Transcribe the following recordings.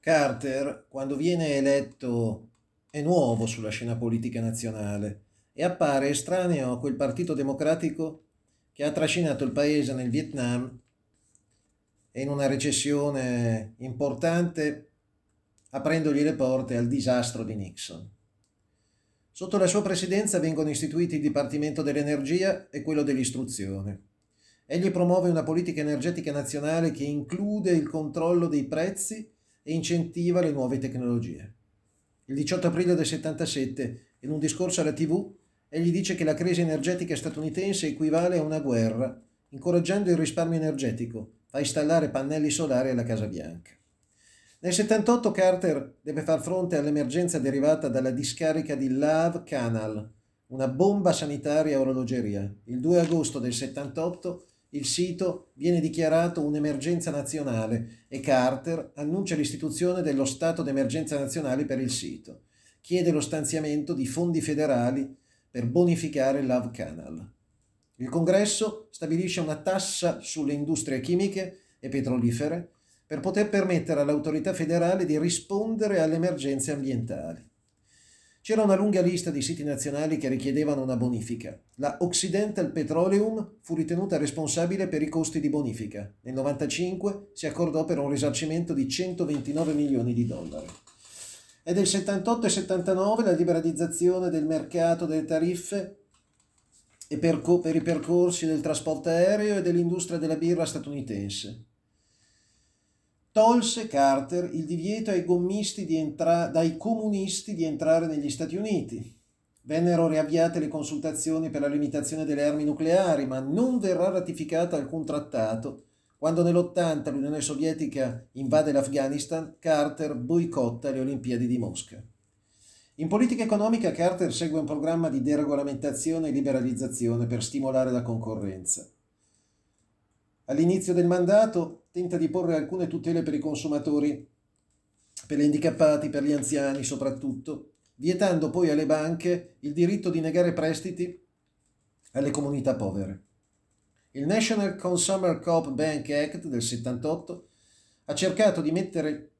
Carter, quando viene eletto, è nuovo sulla scena politica nazionale e appare estraneo a quel partito democratico che ha trascinato il paese nel Vietnam e in una recessione importante, aprendogli le porte al disastro di Nixon. Sotto la sua presidenza vengono istituiti il Dipartimento dell'Energia e quello dell'Istruzione. Egli promuove una politica energetica nazionale che include il controllo dei prezzi e incentiva le nuove tecnologie. Il 18 aprile del 77, in un discorso alla TV, egli dice che la crisi energetica statunitense equivale a una guerra, incoraggiando il risparmio energetico, fa installare pannelli solari alla Casa Bianca. Nel 78 Carter deve far fronte all'emergenza derivata dalla discarica di Love Canal, una bomba sanitaria a orologeria. Il 2 agosto del 78 il sito viene dichiarato un'emergenza nazionale e Carter annuncia l'istituzione dello stato d'emergenza nazionale per il sito. Chiede lo stanziamento di fondi federali per bonificare Love Canal. Il congresso stabilisce una tassa sulle industrie chimiche e petrolifere per poter permettere all'autorità federale di rispondere alle emergenze ambientali. C'era una lunga lista di siti nazionali che richiedevano una bonifica. La Occidental Petroleum fu ritenuta responsabile per i costi di bonifica. Nel 1995 si accordò per un risarcimento di 129 milioni di dollari. È del 78 e 79 la liberalizzazione del mercato delle tariffe per, per i percorsi del trasporto aereo e dell'industria della birra statunitense tolse Carter il divieto ai gommisti entra- dai comunisti di entrare negli Stati Uniti. Vennero riavviate le consultazioni per la limitazione delle armi nucleari, ma non verrà ratificato alcun trattato. Quando nell'80 l'Unione Sovietica invade l'Afghanistan, Carter boicotta le Olimpiadi di Mosca. In politica economica Carter segue un programma di deregolamentazione e liberalizzazione per stimolare la concorrenza. All'inizio del mandato tenta di porre alcune tutele per i consumatori, per gli handicappati, per gli anziani soprattutto, vietando poi alle banche il diritto di negare prestiti alle comunità povere. Il National Consumer Coop Bank Act del 78 ha cercato di mettere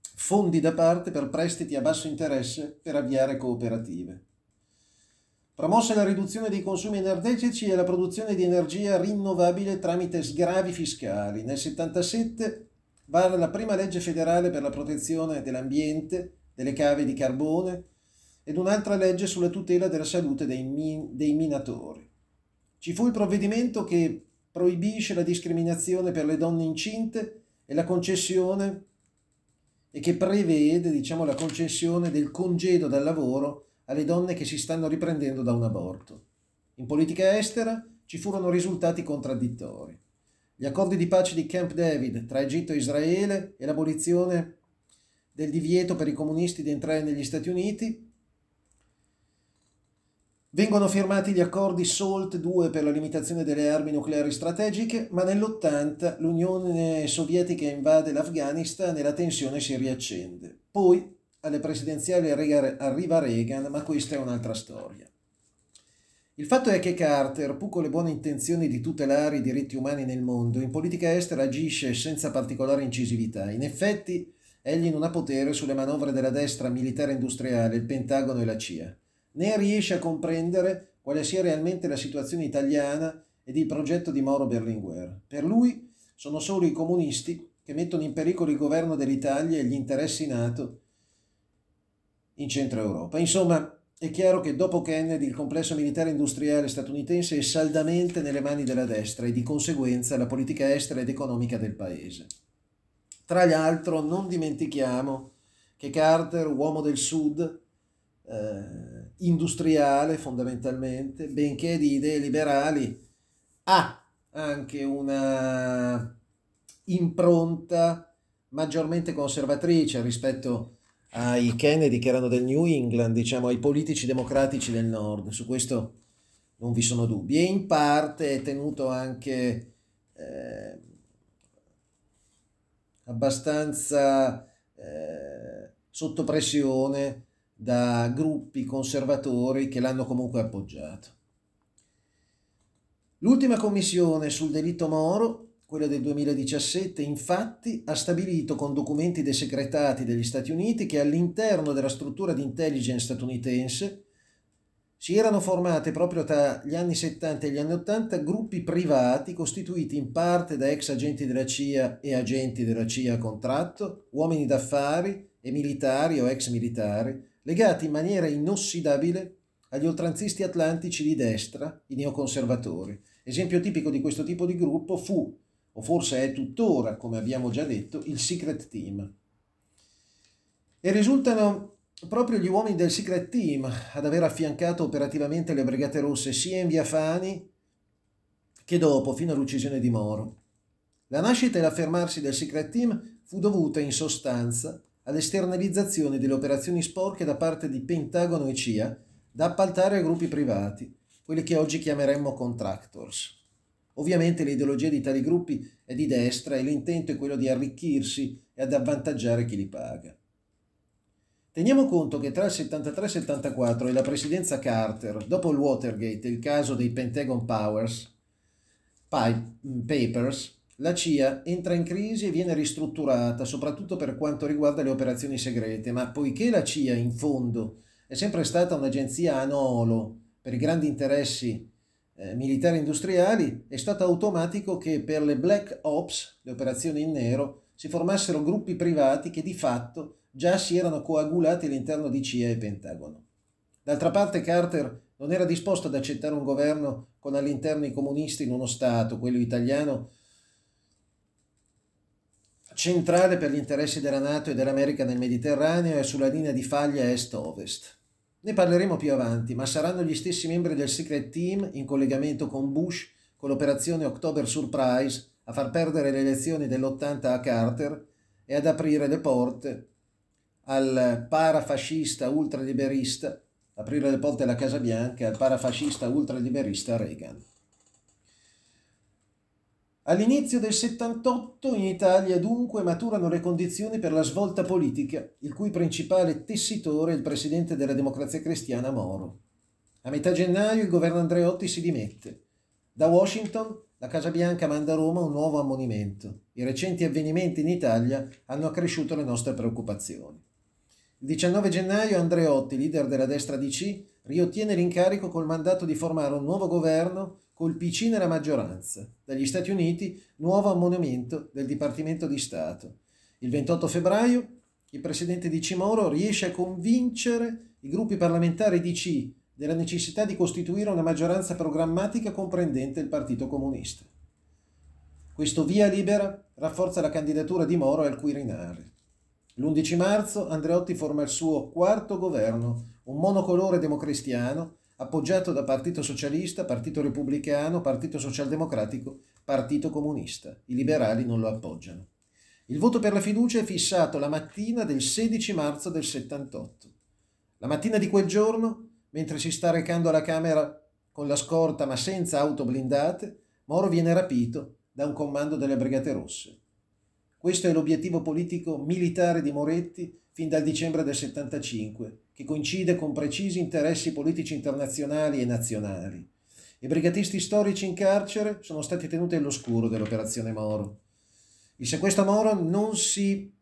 fondi da parte per prestiti a basso interesse per avviare cooperative. Promosse la riduzione dei consumi energetici e la produzione di energia rinnovabile tramite sgravi fiscali. Nel 1977 vara la prima legge federale per la protezione dell'ambiente, delle cave di carbone ed un'altra legge sulla tutela della salute dei, min- dei minatori. Ci fu il provvedimento che proibisce la discriminazione per le donne incinte e la concessione e che prevede, diciamo, la concessione del congedo dal lavoro alle donne che si stanno riprendendo da un aborto. In politica estera ci furono risultati contraddittori. Gli accordi di pace di Camp David tra Egitto e Israele e l'abolizione del divieto per i comunisti di entrare negli Stati Uniti. Vengono firmati gli accordi SALT 2 per la limitazione delle armi nucleari strategiche, ma nell'80 l'Unione Sovietica invade l'Afghanistan e la tensione si riaccende. Poi alle presidenziali arriva Reagan, ma questa è un'altra storia. Il fatto è che Carter, pur con le buone intenzioni di tutelare i diritti umani nel mondo, in politica estera agisce senza particolare incisività. In effetti, egli non ha potere sulle manovre della destra militare industriale, il Pentagono e la CIA, né riesce a comprendere quale sia realmente la situazione italiana ed il progetto di Mauro Berlinguer. Per lui sono solo i comunisti che mettono in pericolo il governo dell'Italia e gli interessi NATO in Centro Europa. Insomma, è chiaro che dopo Kennedy il complesso militare industriale statunitense è saldamente nelle mani della destra e di conseguenza la politica estera ed economica del paese. Tra l'altro non dimentichiamo che Carter, uomo del sud, eh, industriale fondamentalmente, benché di idee liberali, ha anche una impronta maggiormente conservatrice rispetto ai Kennedy che erano del New England, diciamo ai politici democratici del nord, su questo non vi sono dubbi. E in parte è tenuto anche eh, abbastanza eh, sotto pressione da gruppi conservatori che l'hanno comunque appoggiato. L'ultima commissione sul delitto Moro quella del 2017, infatti ha stabilito con documenti desecretati degli Stati Uniti che all'interno della struttura di intelligence statunitense si erano formate proprio tra gli anni 70 e gli anni 80 gruppi privati costituiti in parte da ex agenti della CIA e agenti della CIA a contratto, uomini d'affari e militari o ex militari, legati in maniera inossidabile agli oltranzisti atlantici di destra, i neoconservatori. Esempio tipico di questo tipo di gruppo fu o forse è tuttora, come abbiamo già detto, il Secret Team. E risultano proprio gli uomini del Secret Team ad aver affiancato operativamente le Brigate Rosse sia in via Fani che dopo, fino all'uccisione di Moro. La nascita e l'affermarsi del Secret Team fu dovuta in sostanza all'esternalizzazione delle operazioni sporche da parte di Pentagono e CIA da appaltare a gruppi privati, quelli che oggi chiameremmo contractors. Ovviamente l'ideologia di tali gruppi è di destra e l'intento è quello di arricchirsi e ad avvantaggiare chi li paga. Teniamo conto che tra il 73 e il 74 e la presidenza Carter, dopo il Watergate e il caso dei Pentagon Powers, Papers, la CIA entra in crisi e viene ristrutturata, soprattutto per quanto riguarda le operazioni segrete, ma poiché la CIA in fondo è sempre stata un'agenzia anolo per i grandi interessi eh, militari industriali, è stato automatico che per le black ops, le operazioni in nero, si formassero gruppi privati che di fatto già si erano coagulati all'interno di CIA e Pentagono. D'altra parte Carter non era disposto ad accettare un governo con all'interno i comunisti in uno Stato, quello italiano, centrale per gli interessi della Nato e dell'America nel Mediterraneo e sulla linea di faglia est-ovest. Ne parleremo più avanti, ma saranno gli stessi membri del Secret Team in collegamento con Bush con l'operazione October Surprise a far perdere le elezioni dell'80 a Carter e ad aprire le porte al parafascista ultraliberista, aprire le porte alla Casa Bianca al parafascista ultraliberista Reagan. All'inizio del 78 in Italia dunque maturano le condizioni per la svolta politica, il cui principale tessitore è il presidente della Democrazia Cristiana Moro. A metà gennaio il governo Andreotti si dimette. Da Washington la Casa Bianca manda a Roma un nuovo ammonimento. I recenti avvenimenti in Italia hanno accresciuto le nostre preoccupazioni. Il 19 gennaio Andreotti, leader della destra DC, riottiene l'incarico col mandato di formare un nuovo governo col PC nella maggioranza. Dagli Stati Uniti, nuovo ammonimento del Dipartimento di Stato. Il 28 febbraio il presidente di Cimoro riesce a convincere i gruppi parlamentari DC della necessità di costituire una maggioranza programmatica comprendente il Partito Comunista. Questo via libera rafforza la candidatura di Moro al Quirinale. L'11 marzo Andreotti forma il suo quarto governo, un monocolore democristiano appoggiato da Partito Socialista, Partito Repubblicano, Partito Socialdemocratico, Partito Comunista. I liberali non lo appoggiano. Il voto per la fiducia è fissato la mattina del 16 marzo del 78. La mattina di quel giorno, mentre si sta recando alla Camera con la scorta ma senza auto blindate, Moro viene rapito da un comando delle Brigate Rosse. Questo è l'obiettivo politico militare di Moretti fin dal dicembre del 75, che coincide con precisi interessi politici internazionali e nazionali. I brigatisti storici in carcere sono stati tenuti all'oscuro dell'operazione Moro. Il sequestro Moro non si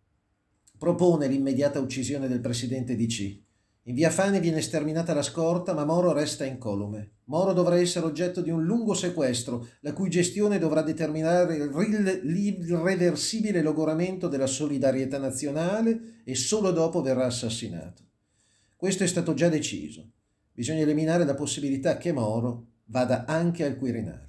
propone l'immediata uccisione del presidente DC. In via Fani viene sterminata la scorta, ma Moro resta incolume. Moro dovrà essere oggetto di un lungo sequestro, la cui gestione dovrà determinare l'irreversibile logoramento della solidarietà nazionale e solo dopo verrà assassinato. Questo è stato già deciso. Bisogna eliminare la possibilità che Moro vada anche al Quirinale.